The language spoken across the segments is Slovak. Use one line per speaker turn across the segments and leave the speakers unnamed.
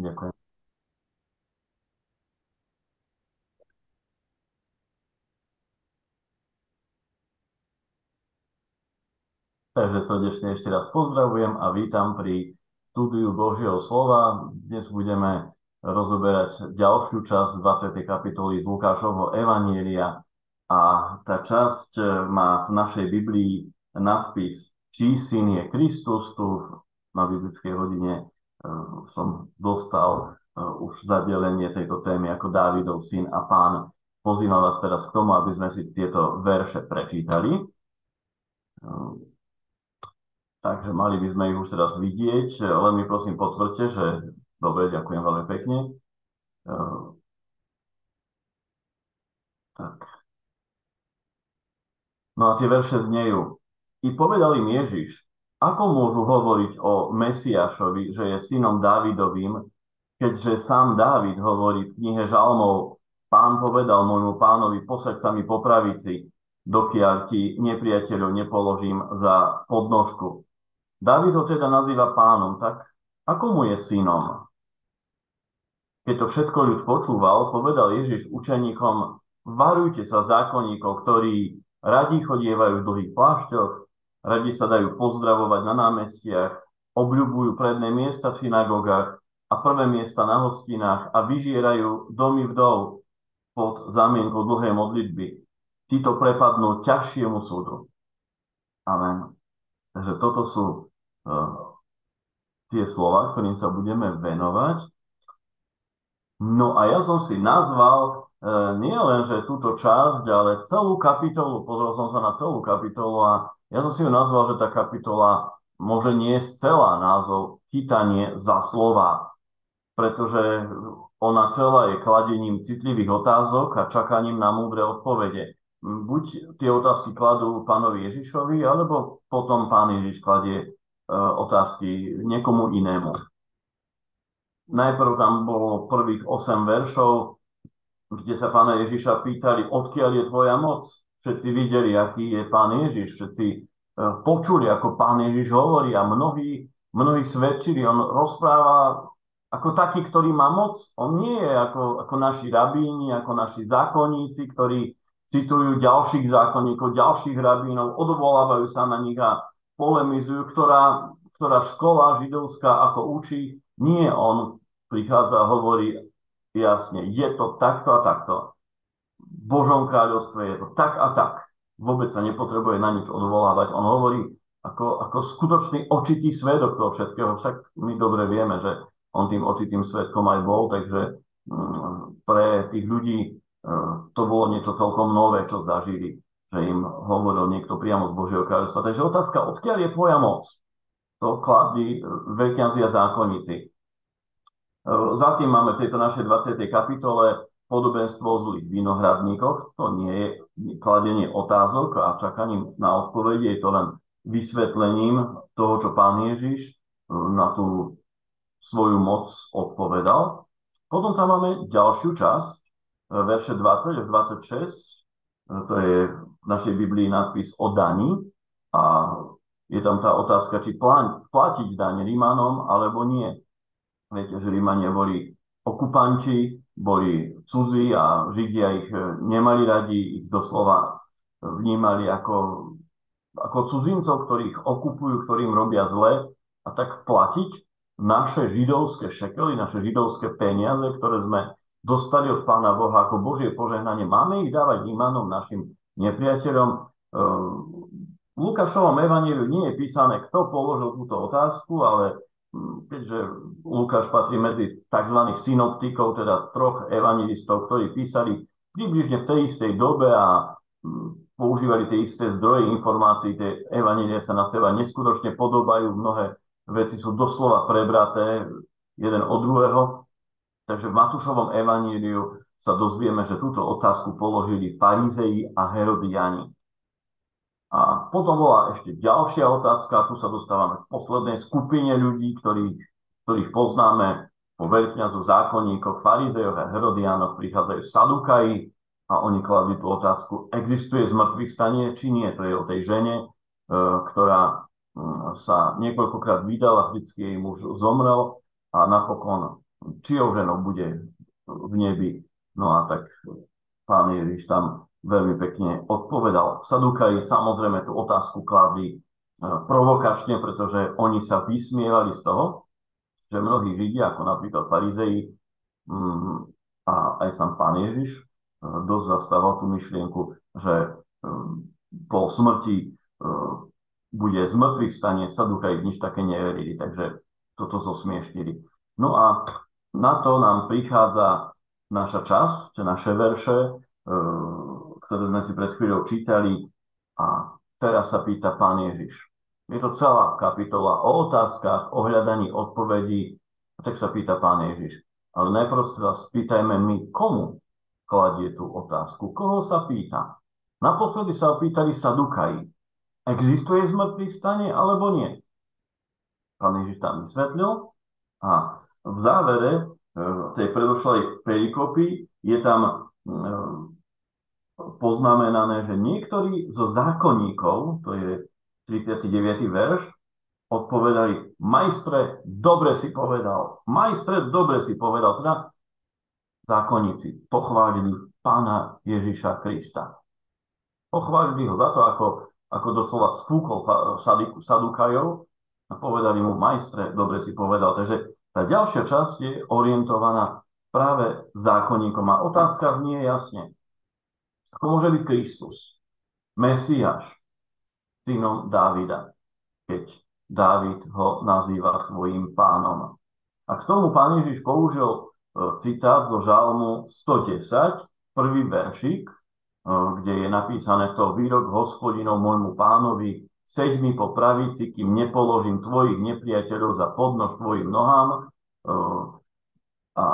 Ďakujem. Takže srdečne ešte raz pozdravujem a vítam pri štúdiu Božieho slova. Dnes budeme rozoberať ďalšiu časť 20. kapitoly z Lukášovho Evanielia a tá časť e, má v našej Biblii nadpis Čí syn je Kristus. Tu na biblickej hodine som dostal e, už zadelenie tejto témy ako Dávidov syn a pán. Pozývam vás teraz k tomu, aby sme si tieto verše prečítali. Takže mali by sme ich už teraz vidieť, len mi prosím potvrďte, že dobre, ďakujem veľmi pekne. Tak. No a tie verše znejú. I povedal im Ježiš, ako môžu hovoriť o Mesiašovi, že je synom Dávidovým, keďže sám Dávid hovorí v knihe Žalmov, pán povedal môjmu pánovi, posaď sa mi po pravici, dokiaľ ti nepriateľov nepoložím za podnožku. David ho teda nazýva pánom, tak ako mu je synom? Keď to všetko ľud počúval, povedal Ježiš učeníkom, varujte sa zákonníkov, ktorí radi chodievajú v dlhých plášťoch, radi sa dajú pozdravovať na námestiach, obľubujú predné miesta v synagogách a prvé miesta na hostinách a vyžierajú domy vdov pod zámienkou dlhej modlitby. Títo prepadnú ťažšiemu súdu. Amen. Takže toto sú tie slova, ktorým sa budeme venovať. No a ja som si nazval e, nie len, že túto časť, ale celú kapitolu, pozrel som sa na celú kapitolu a ja som si ju nazval, že tá kapitola môže nie celá názov chytanie za slova, pretože ona celá je kladením citlivých otázok a čakaním na múdre odpovede. Buď tie otázky kladú pánovi Ježišovi, alebo potom pán Ježiš kladie E, otázky niekomu inému. Najprv tam bolo prvých 8 veršov, kde sa pána Ježiša pýtali, odkiaľ je tvoja moc. Všetci videli, aký je pán Ježiš, všetci e, počuli, ako pán Ježiš hovorí a mnohí, mnohí svedčili. On rozpráva ako taký, ktorý má moc. On nie je ako, ako naši rabíni, ako naši zákonníci, ktorí citujú ďalších zákonníkov, ďalších rabínov, odvolávajú sa na nich a polemizujú, ktorá, ktorá škola židovská ako učí, nie on prichádza a hovorí jasne, je to takto a takto. Božom kráľovstve je to tak a tak. Vôbec sa nepotrebuje na nič odvolávať. On hovorí ako, ako skutočný očitý svedok toho všetkého. Však my dobre vieme, že on tým očitým svedkom aj bol, takže mm, pre tých ľudí e, to bolo niečo celkom nové, čo zažili že im hovoril niekto priamo z Božieho kráľovstva. Takže otázka, odkiaľ je tvoja moc? To kladli veľkňazi a zákonníci. E, za tým máme v tejto našej 20. kapitole podobenstvo o zlých vinohradníkoch. To nie je kladenie otázok a čakaním na odpovede, je to len vysvetlením toho, čo pán Ježiš e, na tú svoju moc odpovedal. Potom tam máme ďalšiu časť, e, verše 20 až 26, to je v našej Biblii nadpis o daní a je tam tá otázka, či platiť daň Rímanom alebo nie. Viete, že Rímania boli okupanti, boli cudzí a Židia ich e, nemali radi, ich doslova vnímali ako, ako cudzincov, ktorých okupujú, ktorým robia zle a tak platiť naše židovské šekely, naše židovské peniaze, ktoré sme dostali od Pána Boha ako Božie požehnanie. Máme ich dávať Imanom, našim nepriateľom. Ehm, v Lukášovom evaníliu nie je písané, kto položil túto otázku, ale keďže Lukáš patrí medzi tzv. synoptikov, teda troch evangelistov, ktorí písali približne v tej istej dobe a hm, používali tie isté zdroje informácií, tie evanílie sa na seba neskutočne podobajú, mnohé veci sú doslova prebraté jeden od druhého, Takže v Matúšovom evaníliu sa dozvieme, že túto otázku položili farizei a herodiani. A potom bola ešte ďalšia otázka, tu sa dostávame k poslednej skupine ľudí, ktorých, ktorých poznáme po veľkňazu, zákonníkoch, farizejoch a herodianoch, prichádzajú sadukaji a oni kladli tú otázku, existuje zmrtvý stanie, či nie, to je o tej žene, e, ktorá mm, sa niekoľkokrát vydala, vždycky jej muž zomrel a napokon čijou ženou bude v nebi. No a tak pán Ježiš tam veľmi pekne odpovedal. Sadukaji samozrejme tú otázku kladli e, provokačne, pretože oni sa vysmievali z toho, že mnohí Židia, ako napríklad farizei mm, a aj sám pán Ježiš, e, dosť zastával tú myšlienku, že e, po smrti bude z mŕtvych stane, Sadukaji nič také neverili, takže toto zosmieštili. No a na to nám prichádza naša časť, naše verše, ktoré sme si pred chvíľou čítali a teraz sa pýta pán Ježiš. Je to celá kapitola o otázkach, o hľadaní odpovedí, a tak sa pýta pán Ježiš. Ale najprv sa spýtajme my, komu kladie tú otázku, koho sa pýta. Naposledy sa opýtali Sadukaji. Existuje zmrtvých stane alebo nie? Pán Ježiš tam vysvetlil a v závere e, tej predošlej perikopy je tam e, poznamenané, že niektorí zo zákonníkov, to je 39. verš, odpovedali, majstre, dobre si povedal, majstre, dobre si povedal, teda zákonníci pochválili pána Ježiša Krista. Pochválili ho za to, ako, ako doslova spúkol Sadukajov a povedali mu, majstre, dobre si povedal. Takže tá ďalšia časť je orientovaná práve zákonníkom. A otázka znie jasne. Ako môže byť Kristus, Mesiáš, synom Dávida, keď Dávid ho nazýva svojim pánom. A k tomu pán Ježiš použil e, citát zo žalmu 110, prvý veršik, e, kde je napísané to výrok hospodinov môjmu pánovi, seď mi po pravici, kým nepoložím tvojich nepriateľov za podnož tvojim nohám. A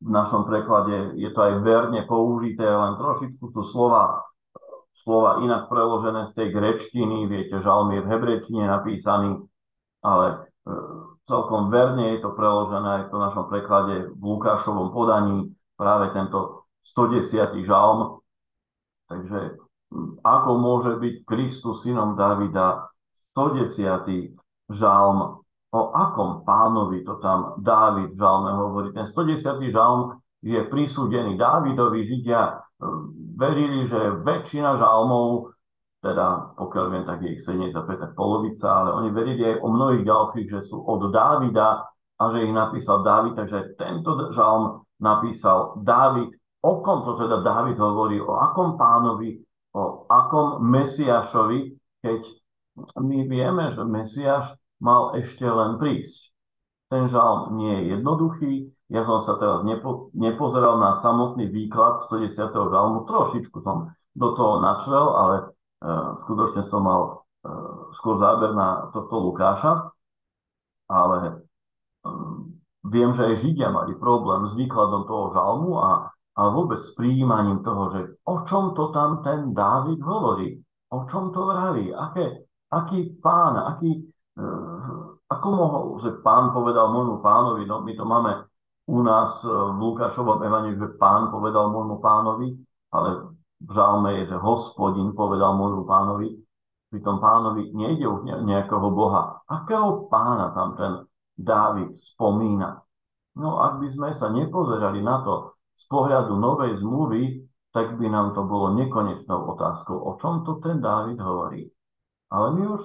v našom preklade je to aj verne použité, len trošičku sú slova, slova inak preložené z tej grečtiny, viete, žalm je v hebrečtine napísaný, ale e, celkom verne je to preložené aj v našom preklade v Lukášovom podaní, práve tento 110. žalm. Takže ako môže byť Kristus synom Davida 110. žalm, o akom pánovi to tam Dávid v žalme hovorí. Ten 110. žalm je prisúdený Dávidovi, Židia e, verili, že väčšina žalmov, teda pokiaľ viem, tak je ich 75, tak polovica, ale oni verili aj o mnohých ďalších, že sú od Dávida a že ich napísal Dávid, takže tento žalm napísal Dávid. O kom to teda Dávid hovorí, o akom pánovi o akom Mesiašovi, keď my vieme, že Mesiaš mal ešte len prísť. Ten žalm nie je jednoduchý. Ja som sa teraz nepo, nepozeral na samotný výklad 110. žalmu. Trošičku som do toho načrel, ale e, skutočne som mal e, skôr záber na tohto Lukáša. Ale e, viem, že aj Židia mali problém s výkladom toho žalmu a a vôbec s príjmaním toho, že o čom to tam ten Dávid hovorí, o čom to vraví, aké, aký pán, aký, uh, ako mohol, že pán povedal môjmu pánovi, no my to máme u nás e, v Lukášovom evaní, že pán povedal môjmu pánovi, ale v žalme je, že hospodin povedal môjmu pánovi, pri tom pánovi nejde už nejakého boha. Akého pána tam ten Dávid spomína? No ak by sme sa nepozerali na to, z pohľadu novej zmluvy, tak by nám to bolo nekonečnou otázkou, o čom to ten Dávid hovorí. Ale my už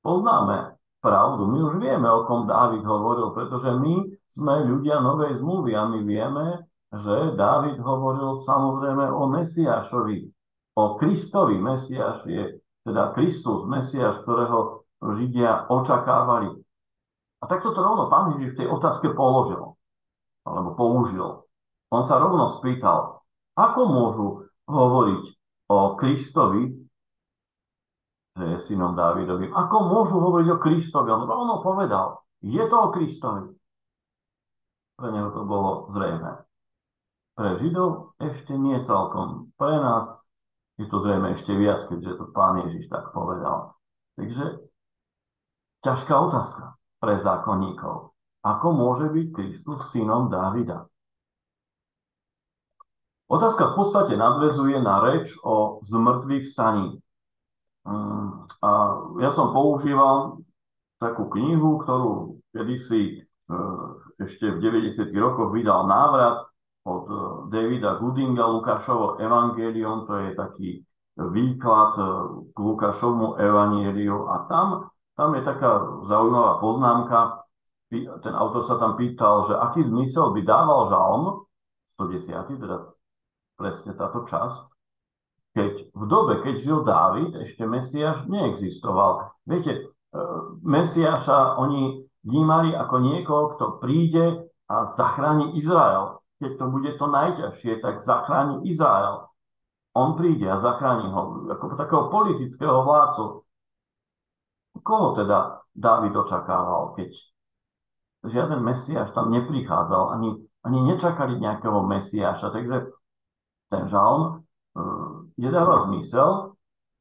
poznáme pravdu, my už vieme, o kom Dávid hovoril, pretože my sme ľudia novej zmluvy a my vieme, že Dávid hovoril samozrejme o Mesiášovi, o Kristovi. Mesiáš je teda Kristus, Mesiáš, ktorého Židia očakávali. A takto to rovno pán Ježiš v tej otázke položil, alebo použil. On sa rovno spýtal, ako môžu hovoriť o Kristovi, synom Dávidovým. Ako môžu hovoriť o Kristovi? On rovno povedal, je to o Kristovi. Pre neho to bolo zrejme. Pre Židov ešte nie celkom. Pre nás je to zrejme ešte viac, keďže to pán Ježiš tak povedal. Takže ťažká otázka pre zákonníkov. Ako môže byť Kristus synom Dávida? Otázka v podstate nadvezuje na reč o zmrtvých staní. Mm, a ja som používal takú knihu, ktorú kedysi e, ešte v 90. rokoch vydal návrat od e, Davida Goodinga Lukášovo evangelium, to je taký výklad e, k Lukášovmu evangeliu a tam, tam je taká zaujímavá poznámka, ten autor sa tam pýtal, že aký zmysel by dával žalm, 110, teda presne táto časť, keď v dobe, keď žil Dávid, ešte Mesiáš neexistoval. Viete, e, Mesiáša oni vnímali ako niekoho, kto príde a zachráni Izrael keď to bude to najťažšie, tak zachráni Izrael. On príde a zachráni ho ako takého politického vládcu. Koho teda Dávid očakával, keď žiaden mesiáš tam neprichádzal, ani, ani nečakali nejakého mesiáša. Takže ten žalm nedáva zmysel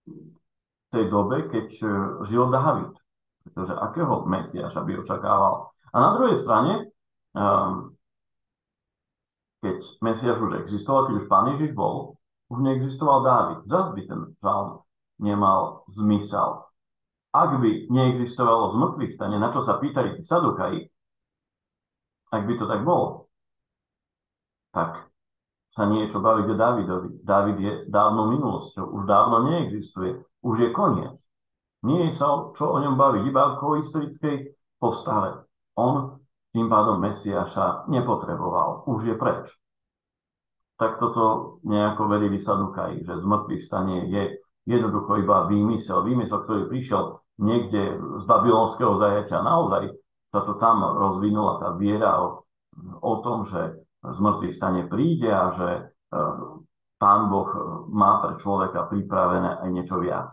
v tej dobe, keď uh, žil Dávid. Pretože akého mesiáša by očakával. A na druhej strane, um, keď Mesiaš už existoval, keď už Pán Ježiš bol, už neexistoval Dávid. Zas by ten žalm nemal zmysel. Ak by neexistovalo zmrtvých stane, na čo sa pýtali tí sadukaji, ak by to tak bolo, tak sa niečo baviť o Dávidovi. Dávid je dávno minulosťou, už dávno neexistuje, už je koniec. Nie je sa čo o ňom baviť, iba o historickej postave. On tým pádom Mesiaša nepotreboval, už je preč. Tak toto nejako verili Sadukaji, že z mŕtvych je jednoducho iba výmysel, výmysel, ktorý prišiel niekde z babylonského zajatia. Naozaj sa to tam rozvinula tá viera o, o tom, že z mŕtvych stane príde a že e, Pán Boh má pre človeka pripravené aj niečo viac.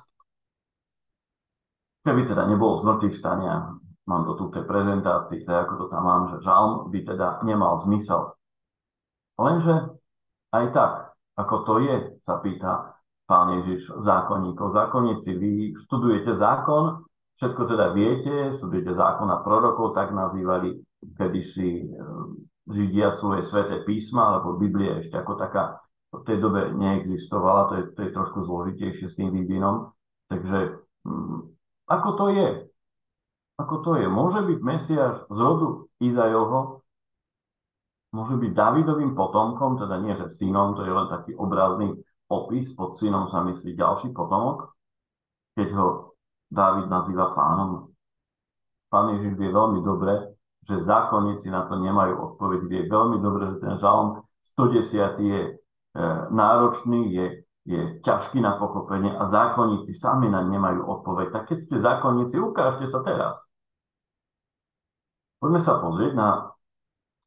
Keby teda nebolo z mŕtvych stania, mám to tu v tej prezentácii, tak ako to tam mám, že žalm by teda nemal zmysel. Lenže aj tak, ako to je, sa pýta pán Ježiš zákonníkov. Zákonníci, vy študujete zákon, všetko teda viete, študujete zákon a prorokov, tak nazývali kedysi e, Židia svoje sveté písma, alebo Biblia ešte ako taká v tej dobe neexistovala, to je, to je trošku zložitejšie s tým vývinom. Takže hm, ako to je? Ako to je? Môže byť Mesiáš z rodu Izajovho, môže byť Davidovým potomkom, teda nie, že synom, to je len taký obrazný opis, pod synom sa myslí ďalší potomok, keď ho David nazýva pánom. Pán Ježiš vie veľmi dobre, že zákonníci na to nemajú odpoveď. Vie veľmi dobre, že ten žalm 110 je e, náročný, je, je ťažký na pochopenie a zákonníci sami na nemajú odpoveď. Tak keď ste zákonníci, ukážte sa teraz. Poďme sa pozrieť na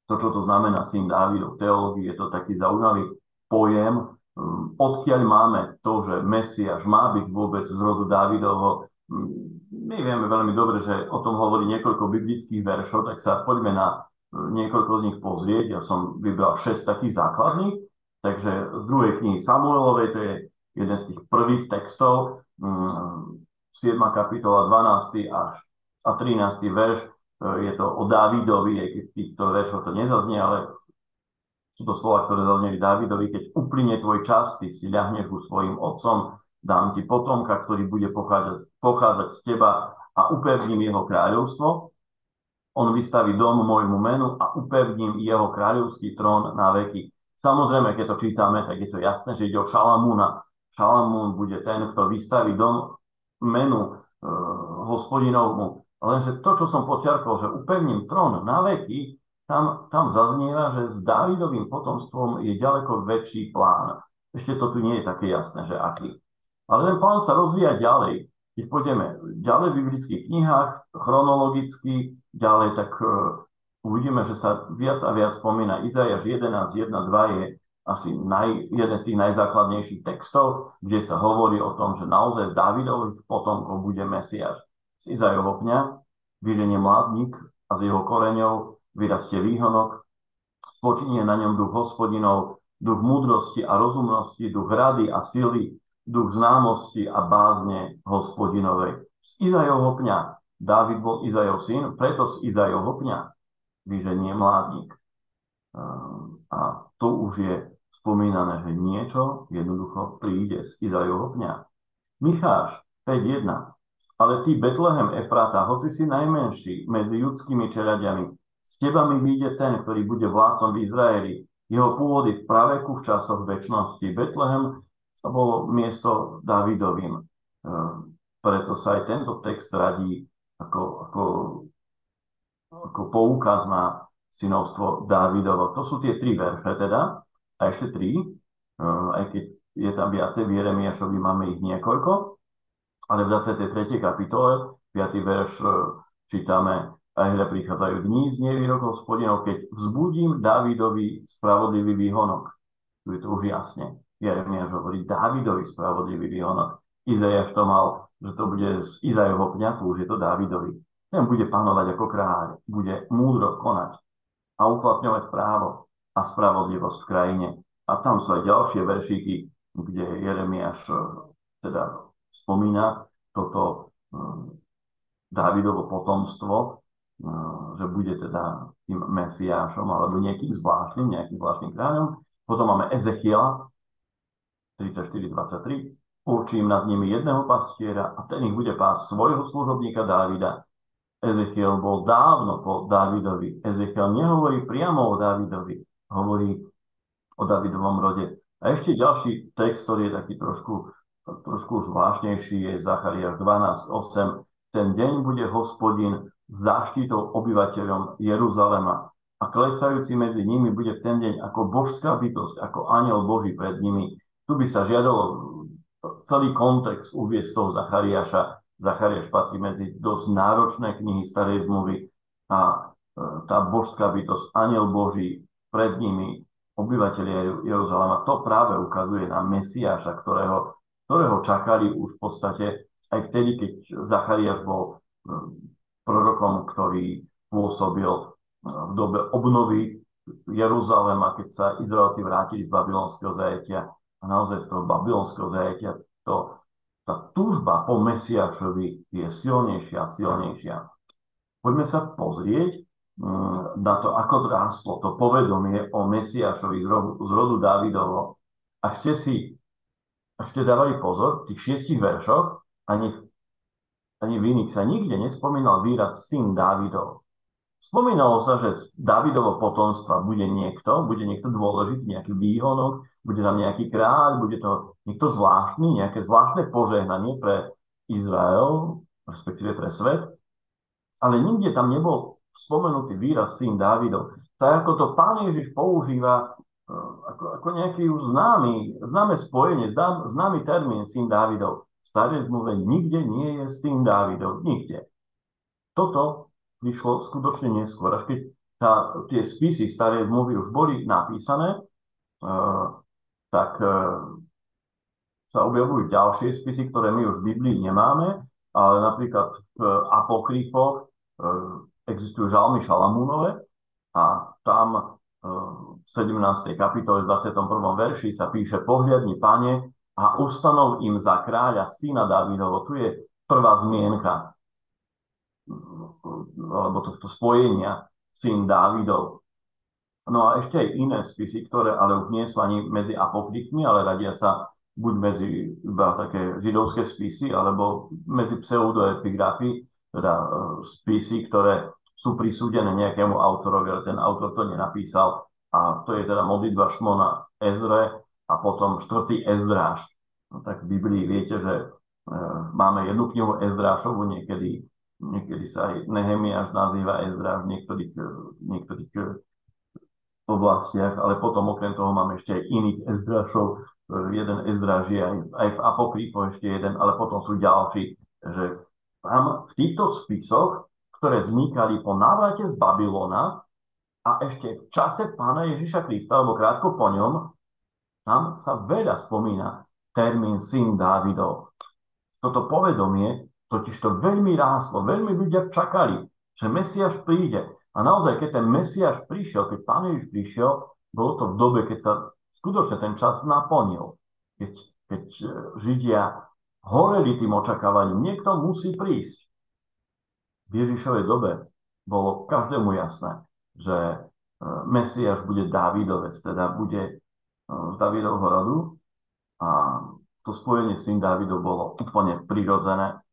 to, čo to znamená syn Dávidov. V teológii je to taký zaujímavý pojem, um, odkiaľ máme to, že Mesiáš má byť vôbec z rodu Dávidovho. My vieme veľmi dobre, že o tom hovorí niekoľko biblických veršov, tak sa poďme na um, niekoľko z nich pozrieť. Ja som vybral 6 takých základných. Takže z druhej knihy Samuelovej, to je jeden z tých prvých textov, 7. kapitola 12. až a 13. verš, je to o Dávidovi, aj keď týchto veršov to nezaznie, ale sú to slova, ktoré zazneli Dávidovi, keď uplyne tvoj čas, ty si ľahneš ku svojim otcom, dám ti potomka, ktorý bude pochádzať, pochádzať z teba a upevním jeho kráľovstvo. On vystaví dom môjmu menu a upevním jeho kráľovský trón na veky. Samozrejme, keď to čítame, tak je to jasné, že ide o Šalamúna. Šalamún bude ten, kto vystaví dom menu e, hospodinovmu Lenže to, čo som počiarkol, že upevním trón na veky, tam, tam zaznieva, že s Dávidovým potomstvom je ďaleko väčší plán. Ešte to tu nie je také jasné, že aký. Ale ten plán sa rozvíja ďalej. Keď pôjdeme ďalej v biblických knihách, chronologicky, ďalej, tak uh, uvidíme, že sa viac a viac spomína Izajaš 11, 1, 2 je asi naj, jeden z tých najzákladnejších textov, kde sa hovorí o tom, že naozaj z Dávidových potomkov bude Mesiáš. Z Izajovho pňa, vyženie mladník a z jeho koreňov vyrastie výhonok, spočinie na ňom duch hospodinov, duch múdrosti a rozumnosti, duch rady a sily, duch známosti a bázne hospodinovej. Z Izajovho pňa, Dávid bol Izajov syn, preto z Izajovho pňa vyženie mladník. Ehm, a tu už je spomínané, že niečo jednoducho príde z Izajovho pňa. Micháš 5.1 ale ty, Betlehem Efrata, hoci si najmenší medzi judskými čeradiami, z teba mi vyjde ten, ktorý bude vládcom v Izraeli. Jeho pôvody v praveku v časoch väčšnosti. Betlehem to bolo miesto Davidovým. E, preto sa aj tento text radí ako, ako, ako poukaz na synovstvo Dávidovo. To sú tie tri verše teda, a ešte tri, e, aj keď je tam viacej, v Jeremiašovi máme ich niekoľko, ale v 23. kapitole, 5. verš, e, čítame, aj hľa prichádzajú dní z nevýrokov hospodinov, keď vzbudím Dávidovi spravodlivý výhonok. Tu je to už jasne. Jeremiáš hovorí Dávidovi spravodlivý výhonok. Izajaš to mal, že to bude z Izajovho pňaku, už je to Dávidovi. Ten bude panovať ako kráľ, bude múdro konať a uplatňovať právo a spravodlivosť v krajine. A tam sú aj ďalšie veršíky, kde Jeremiáš eh, teda spomína toto eh, Dávidovo potomstvo, eh, že bude teda tým Mesiášom alebo nejakým zvláštnym, nejakým zvláštnym kráľom. Potom máme Ezechiela, 34.23. Určím nad nimi jedného pastiera a ten ich bude pás svojho služobníka Dávida. Ezechiel bol dávno po Dávidovi. Ezechiel nehovorí priamo o Dávidovi, hovorí o Davidovom rode. A ešte ďalší text, ktorý je taký trošku, trošku zvláštnejší, je Zachariáš 12.8. Ten deň bude hospodin záštitou obyvateľom Jeruzalema a klesajúci medzi nimi bude v ten deň ako božská bytosť, ako aniel Boží pred nimi tu by sa žiadalo celý kontext uvieť toho Zachariáša. Zachariáš patrí medzi dosť náročné knihy starej zmluvy a e, tá božská bytosť, aniel Boží pred nimi, obyvateľia Jeruzalema, to práve ukazuje na Mesiáša, ktorého, ktorého čakali už v podstate aj vtedy, keď Zachariáš bol e, prorokom, ktorý pôsobil e, v dobe obnovy Jeruzalema, keď sa Izraelci vrátili z babylonského zajetia a naozaj z toho babylonského zajatia to, tá túžba po Mesiašovi je silnejšia a silnejšia. Poďme sa pozrieť mm, na to, ako rástlo to povedomie o Mesiašovi z rodu, z rodu Dávidovo. Ak ste si ak ste dávali pozor, v tých šiestich veršoch ani, ani v iných sa nikde nespomínal výraz syn Dávidov. Spomínalo sa, že z Davidovo potomstva bude niekto, bude niekto dôležitý, nejaký výhonok, bude tam nejaký kráľ, bude to niekto zvláštny, nejaké zvláštne požehnanie pre Izrael, respektíve pre svet, ale nikde tam nebol spomenutý výraz syn Dávidov. Tak ako to pán Ježiš používa e, ako, ako nejaký už známy, známe spojenie, znám, známy termín syn Dávidov. V starej zmluve nikde nie je syn Dávidov, nikde. Toto vyšlo skutočne neskôr, až keď tá, tie spisy starej zmluvy už boli napísané, uh, tak e, sa objavujú ďalšie spisy, ktoré my už v Biblii nemáme, ale napríklad v apokryfoch e, existujú žalmy Šalamúnové a tam v 17. kapitole 21. verši sa píše pohľadni pane a ustanov im za kráľa syna Davidovo. Tu je prvá zmienka alebo tohto spojenia syn Dávidov. No a ešte aj iné spisy, ktoré ale už nie sú ani medzi apokryfmi, ale radia sa buď medzi iba také židovské spisy, alebo medzi pseudoepigrafy, teda e, spisy, ktoré sú prisúdené nejakému autorovi, ale ten autor to nenapísal. A to je teda modlitba Šmona Ezre a potom štvrtý Ezdráš. No, tak v Biblii viete, že e, máme jednu knihu Ezdrášovu, niekedy, niekedy sa aj Nehemiáš nazýva Ezdráš, niektorých, e, niektorých oblastiach, ale potom okrem toho máme ešte aj iných Ezdrašov. E, jeden Ezdraž je aj, aj v Apokryfo ešte jeden, ale potom sú ďalší, že tam v týchto spisoch, ktoré vznikali po návrate z Babylona a ešte v čase pána Ježiša Krista, alebo krátko po ňom, tam sa veľa spomína termín syn Dávidov. Toto povedomie totiž to veľmi ráslo, veľmi ľudia čakali, že Mesiaš príde. A naozaj, keď ten Mesiaš prišiel, keď Pán Ježiš prišiel, bolo to v dobe, keď sa skutočne ten čas naplnil. Keď, keď e, Židia horeli tým očakávaním, niekto musí prísť. V Ježišovej dobe bolo každému jasné, že e, Mesiaš bude Dávidovec, teda bude e, z Dávidovho rodu a to spojenie s tým Dávidom bolo úplne prirodzené.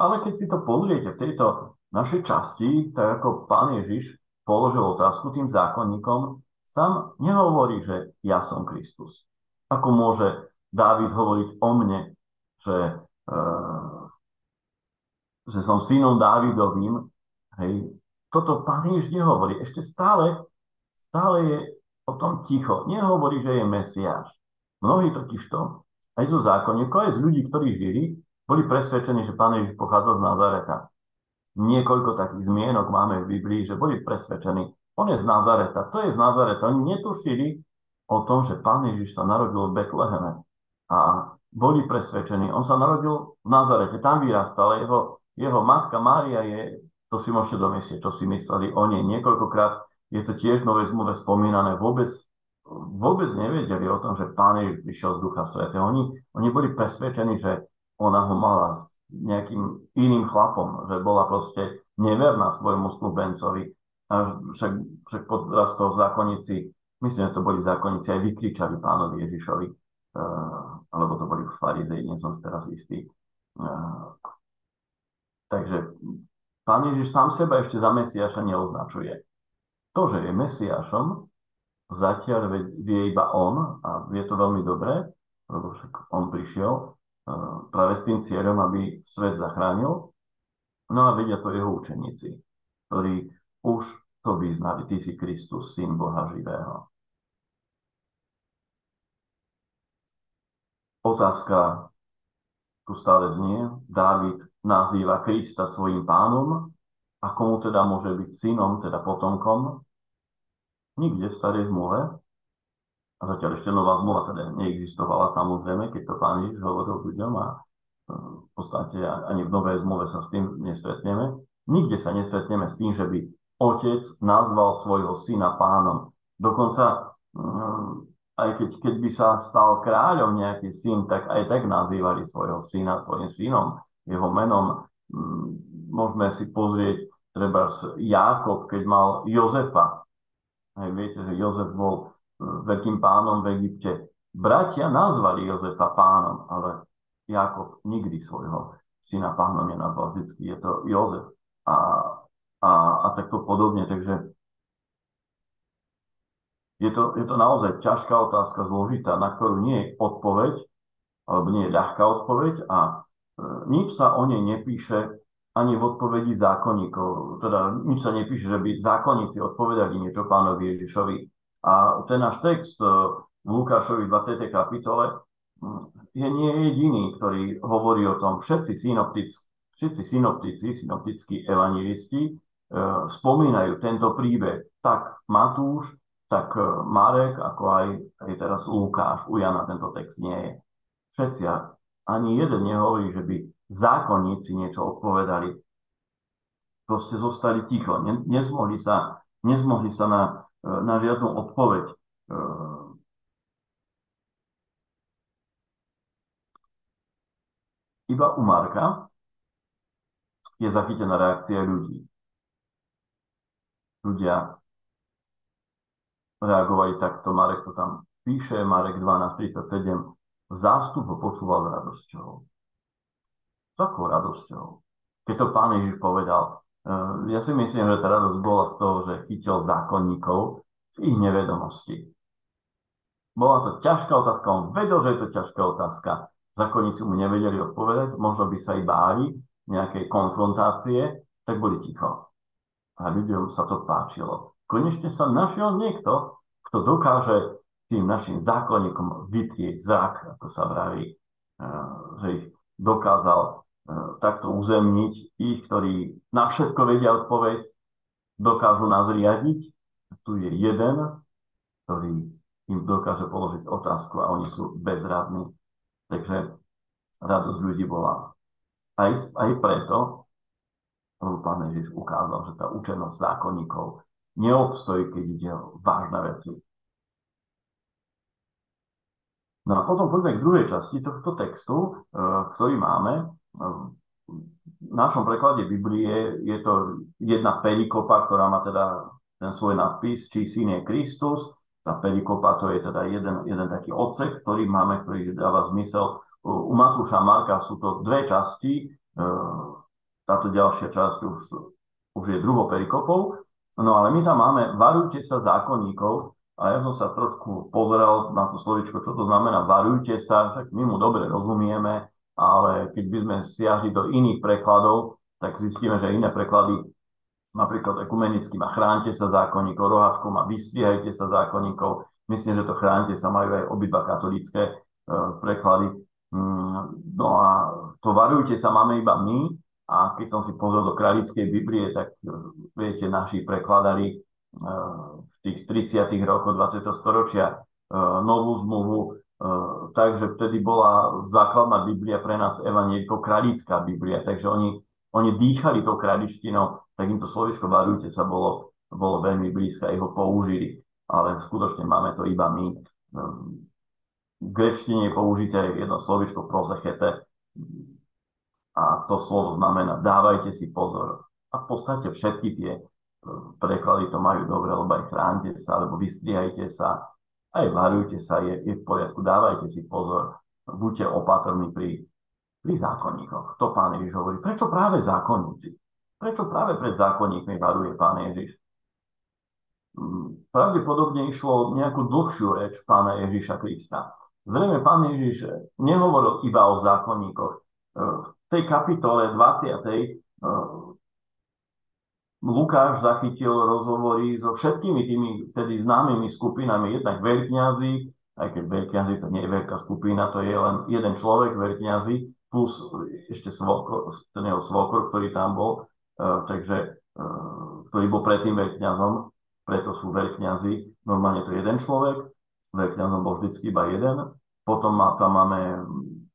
Ale keď si to pozriete v tejto našej časti, tak ako pán Ježiš položil otázku tým zákonníkom, sám nehovorí, že ja som Kristus. Ako môže Dávid hovoriť o mne, že, uh, že som synom Dávidovým, hej, toto pán Ježiš nehovorí. Ešte stále, stále je o tom ticho. Nehovorí, že je Mesiáš. Mnohí totiž to, aj zo zákonníkov, aj z ľudí, ktorí žili, boli presvedčení, že pán Ježiš pochádza z Nazareta. Niekoľko takých zmienok máme v Biblii, že boli presvedčení, on je z Nazareta, to je z Nazareta. Oni netušili o tom, že pán Ježiš sa narodil v Betleheme. A boli presvedčení. On sa narodil v Nazarete, tam vyrastal. Jeho, jeho matka Mária je to si môžete domyslieť, čo si mysleli o nej. Niekoľkokrát je to tiež nové zmluve spomínané. Vôbec, vôbec nevedeli o tom, že Pán Ježiš prišiel z Ducha Svetého. Oni, oni boli presvedčení, že ona ho mala s nejakým iným chlapom, že bola proste neverná svojmu slubencovi. A však, však podraz toho zákonníci, myslím, že to boli zákonníci, aj vykričali pánovi Ježišovi, uh, alebo to boli už farizei, nie som teraz istý. Uh, takže Pán Ježiš sám seba ešte za Mesiaša neoznačuje. To, že je Mesiašom, zatiaľ vie iba on a vie to veľmi dobre, lebo však on prišiel práve s tým cieľom, aby svet zachránil. No a vedia to jeho učeníci, ktorí už to vyznali. Ty si Kristus, syn Boha živého. Otázka tu stále znie. Dávid nazýva Krista svojim pánom a komu teda môže byť synom, teda potomkom? Nikde v starej zmluve, a zatiaľ ešte nová zmluva teda neexistovala samozrejme, keď to pán Ježiš hovoril ľuďom a e, v podstate ani v novej zmluve sa s tým nestretneme. Nikde sa nestretneme s tým, že by otec nazval svojho syna pánom. Dokonca mm, aj keď, keď by sa stal kráľom nejaký syn, tak aj tak nazývali svojho syna svojim synom jeho menom. Mm, môžeme si pozrieť treba Jákob, keď mal Jozefa. Hej, viete, že Jozef bol e, veľkým pánom v Egypte. Bratia nazvali Jozefa pánom, ale Jakob nikdy svojho syna pánom nenazval. Vždycky je to Jozef. A, a, a takto podobne. Takže je to, je to naozaj ťažká otázka, zložitá, na ktorú nie je odpoveď, alebo nie je ľahká odpoveď a nič sa o nej nepíše ani v odpovedi zákonníkov. Teda nič sa nepíše, že by zákonníci odpovedali niečo pánovi Ježišovi. A ten náš text e, v Lukášovi 20. kapitole je nie jediný, ktorý hovorí o tom. Všetci synoptici, všetci synoptici, synoptickí evangelisti e, spomínajú tento príbeh. Tak Matúš, tak e, Marek, ako aj, aj teraz Lukáš. U Jana tento text nie je. Všetci ani jeden nehovorí, že by zákonníci niečo odpovedali. Proste zostali ticho. Ne, nezmohli sa, nezmohli sa na, na žiadnu odpoveď. E, iba u Marka je zachytená reakcia ľudí. Ľudia reagovali takto, Marek to tam píše, Marek 12.37, zástup ho počúval radosťou. Takou radosťou. Keď to pán Ježiš povedal, ja si myslím, že tá radosť bola z toho, že chytil zákonníkov v ich nevedomosti. Bola to ťažká otázka, on vedel, že je to ťažká otázka. Zákonníci mu nevedeli odpovedať, možno by sa i báli nejakej konfrontácie, tak boli ticho. A ľuďom sa to páčilo. Konečne sa našiel niekto, kto dokáže tým našim zákonníkom vytrieť zrak, ako sa vraví, eh, že ich dokázal eh, takto uzemniť. Ich, ktorí na všetko vedia odpoveď, dokážu nás riadiť. Tu je jeden, ktorý im dokáže položiť otázku a oni sú bezradní. Takže radosť ľudí bola. Aj, aj preto, lebo pán Ježiš ukázal, že tá učenosť zákonníkov neobstojí, keď ide o vážne veci No a potom poďme k druhej časti tohto textu, e, ktorý máme. V našom preklade Biblie je to jedna perikopa, ktorá má teda ten svoj nadpis, či syn je Kristus. Tá perikopa to je teda jeden, jeden taký odsek, ktorý máme, ktorý dáva zmysel. U Matúša Marka sú to dve časti. E, táto ďalšia časť už, už je druhou perikopou. No ale my tam máme, varujte sa zákonníkov, a ja som sa trošku pozeral na to slovičko, čo to znamená, varujte sa, však my mu dobre rozumieme, ale keď by sme siahli do iných prekladov, tak zistíme, že iné preklady, napríklad ekumenický má chránte sa zákonníkov, roháčkou má vystiehajte sa zákonníkov, myslím, že to chránte sa majú aj obidva katolické e, preklady. Mm, no a to varujte sa máme iba my, a keď som si pozrel do kráľickej Biblie, tak e, viete, naši prekladári v tých 30. rokoch 20. storočia e, novú zmluvu, e, takže vtedy bola základná Biblia pre nás evanieliko kráľická Biblia, takže oni, oni dýchali tou kráľištinou, tak im to slovičko varujte sa bolo, bolo veľmi blízke a ho použili, ale skutočne máme to iba my. V grečtine je použité jedno slovičko prozechete a to slovo znamená dávajte si pozor. A v podstate všetky tie preklady to majú dobre, lebo aj chránte sa, alebo vystriehajte sa, aj varujte sa, je, je v poriadku, dávajte si pozor, buďte opatrní pri, pri zákonníkoch. To pán Ježiš hovorí. Prečo práve zákonníci? Prečo práve pred zákonníkmi varuje pán Ježiš? Mm, pravdepodobne išlo nejakú dlhšiu reč pána Ježiša Krista. Zrejme pán Ježiš nehovoril iba o zákonníkoch. V tej kapitole 20. Lukáš zachytil rozhovory so všetkými tými vtedy známymi skupinami, jednak veľkňazi, aj keď veľkňazi to nie je veľká skupina, to je len jeden človek veľkňazi, plus ešte svokor, ten jeho svokor, ktorý tam bol, uh, takže, uh, ktorý bol predtým veľkňazom, preto sú veľkňazi, normálne to je jeden človek, veľkňazom bol vždycky iba jeden, potom má, tam máme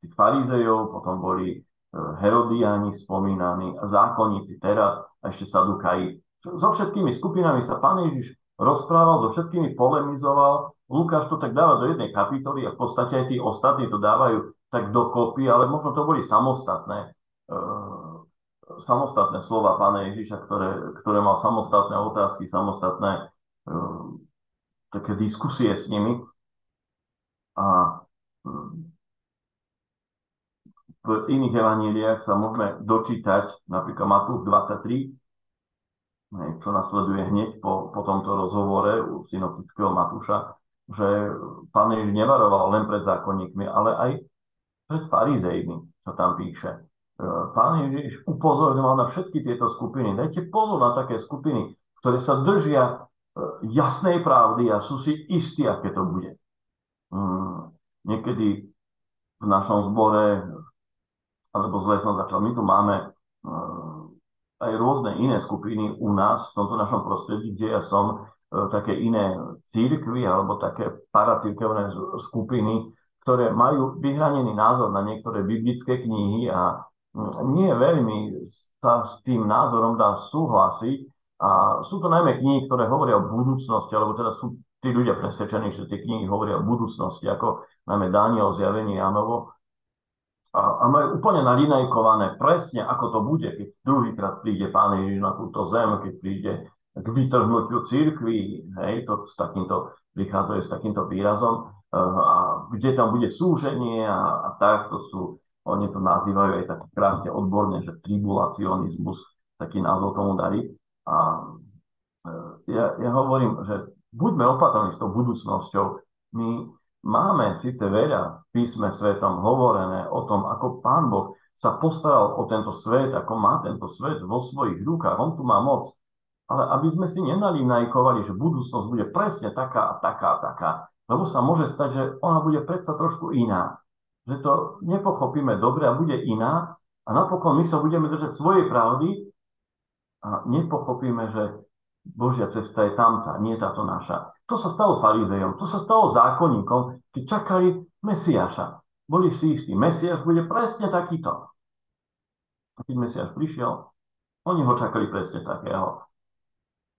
tých farizejov, potom boli Herodiani spomínaní, zákonníci teraz a ešte Sadukaji. So všetkými skupinami sa pán Ježiš rozprával, so všetkými polemizoval. Lukáš to tak dáva do jednej kapitoly a v podstate aj tí ostatní to dávajú tak dokopy, ale možno to boli samostatné, e, samostatné slova pána Ježiša, ktoré, ktoré mal samostatné otázky, samostatné e, také diskusie s nimi. A e, v iných evaníliách sa môžeme dočítať, napríklad Matúš 23, čo nasleduje hneď po, po tomto rozhovore u synoptického Matúša, že pán Ježiš nevaroval len pred zákonníkmi, ale aj pred farizejmi, čo tam píše. E, pán Ježiš upozorňoval na všetky tieto skupiny. Dajte pozor na také skupiny, ktoré sa držia e, jasnej pravdy a sú si istí, aké to bude. Mm, niekedy v našom zbore alebo zle som začal. My tu máme uh, aj rôzne iné skupiny u nás v tomto našom prostredí, kde ja som uh, také iné církvy alebo také paracírkevné skupiny, ktoré majú vyhranený názor na niektoré biblické knihy a nie veľmi sa s tým názorom dá súhlasiť. A sú to najmä knihy, ktoré hovoria o budúcnosti, alebo teda sú tí ľudia presvedčení, že tie knihy hovoria o budúcnosti, ako najmä Daniel zjavenie Janovo, a, majú úplne nalinajkované presne, ako to bude, keď druhýkrát príde Pán Ježiš na túto zem, keď príde k vytrhnutiu církvy, hej, to s takýmto, prichádzajú s takýmto výrazom, uh, a kde tam bude súženie a, a tak, to sú, oni to nazývajú aj tak krásne odborne, že tribulacionizmus, taký názov tomu darí. A uh, ja, ja hovorím, že buďme opatrní s tou budúcnosťou. My Máme síce veľa v písme svetom hovorené o tom, ako Pán Boh sa postaral o tento svet, ako má tento svet vo svojich rukách, on tu má moc. Ale aby sme si nenalínajkovali, že budúcnosť bude presne taká a taká a taká, lebo sa môže stať, že ona bude predsa trošku iná. Že to nepochopíme dobre a bude iná a napokon my sa budeme držať svojej pravdy a nepochopíme, že Božia cesta je tamtá, nie táto naša. To sa stalo farizejom, to sa stalo zákonníkom, keď čakali Mesiáša. Boli si istí, Mesiáš bude presne takýto. A keď Mesiáš prišiel, oni ho čakali presne takého.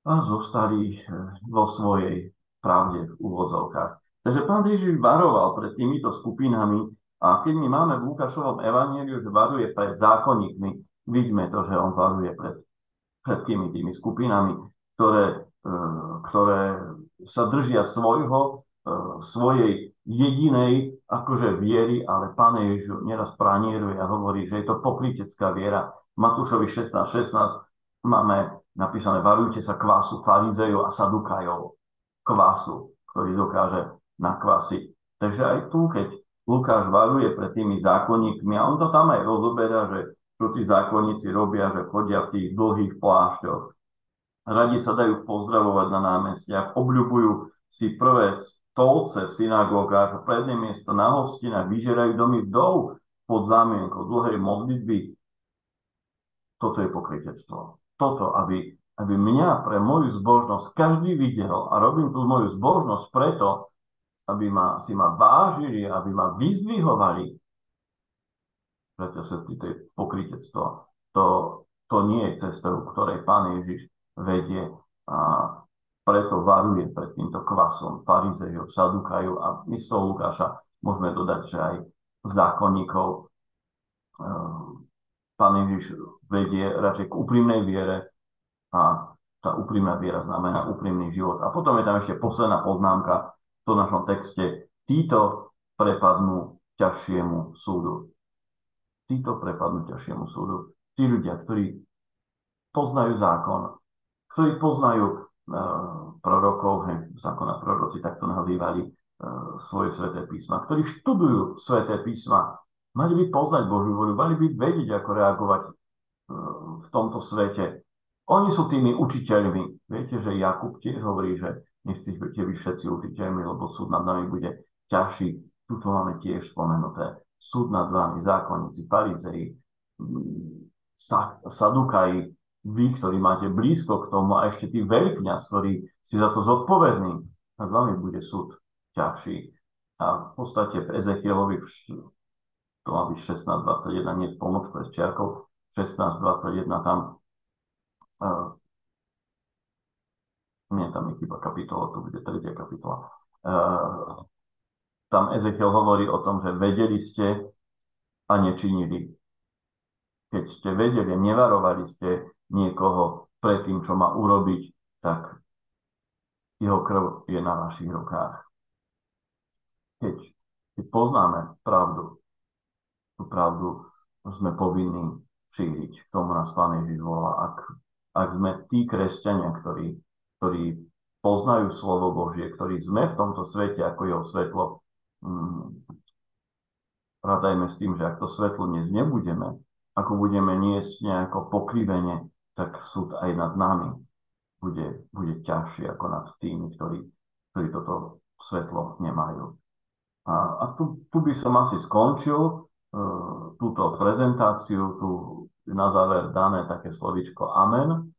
A zostali vo svojej pravde v úvodzovkách. Takže pán Ježiš varoval pred týmito skupinami a keď my máme v Lukášovom evaníliu, že varuje pred zákonníkmi, vidíme to, že on varuje pred všetkými tými skupinami ktoré, e, ktoré sa držia svojho, e, svojej jedinej akože viery, ale Pane Ježiš neraz pranieruje a hovorí, že je to pokrytecká viera. Matúšovi 16.16 16 máme napísané, varujte sa kvasu farizejov a sadukajov. Kvasu, ktorý dokáže nakvasiť. Takže aj tu, keď Lukáš varuje pred tými zákonníkmi a on to tam aj rozoberá, že čo tí zákonníci robia, že chodia v tých dlhých plášťoch. Radi sa dajú pozdravovať na námestiach, obľubujú si prvé stolce v synagógach, predné miesto na hostinách, vyžerajú domy vdov pod zámienkou dlhej modlitby. Toto je pokrytectvo. Toto, aby, aby mňa pre moju zbožnosť každý videl a robím tú moju zbožnosť preto, aby ma, si ma vážili, aby ma vyzdvihovali. Preto sa to je pokrytectvo. To, to nie je cestou, ktorej Pán Ježiš vedie a preto varuje pred týmto kvasom farizejov, sadukajov a my toho Lukáša môžeme dodať, že aj zákonníkov ehm, Pán Ježiš vedie radšej k úprimnej viere a tá úprimná viera znamená úprimný život. A potom je tam ešte posledná poznámka, v našom texte, títo prepadnú ťažšiemu súdu. Títo prepadnú ťažšiemu súdu. Tí ľudia, ktorí poznajú zákon, ktorí poznajú uh, prorokov, hej, zákona proroci takto nazývali uh, svoje sveté písma, ktorí študujú sveté písma, mali by poznať Božiu voľu, mali by vedieť, ako reagovať uh, v tomto svete. Oni sú tými učiteľmi. Viete, že Jakub tiež hovorí, že nechcete vy všetci učiteľmi, lebo súd nad nami bude ťažší. Tuto máme tiež spomenuté. Súd nad vami, zákonníci, farizei, sadukaji, vy, ktorí máte blízko k tomu a ešte tí veľkňaz, ktorí si za to zodpovední, nad vami bude súd ťažší. A v podstate v Ezekielovi, to má byť 16.21, nie s pomočkou, s čiarkou, 16.21 tam uh, nie, tam je chyba kapitola, to bude tretia kapitola. Uh, tam Ezechiel hovorí o tom, že vedeli ste a nečinili. Keď ste vedeli, nevarovali ste niekoho pred tým, čo má urobiť, tak jeho krv je na vašich rukách. Keď, keď poznáme pravdu, tú pravdu sme povinní šíriť. K tomu nás Pán Ježiš volá. Ak, ak sme tí kresťania, ktorí ktorí poznajú slovo Božie, ktorí sme v tomto svete ako jeho svetlo. Mm, radajme s tým, že ak to svetlo dnes nebudeme, ako budeme niesť nejako pokrivenie, tak súd aj nad nami bude, bude ťažší ako nad tými, ktorí, ktorí toto svetlo nemajú. A, a tu, tu by som asi skončil uh, túto prezentáciu, tu na záver dané také slovičko amen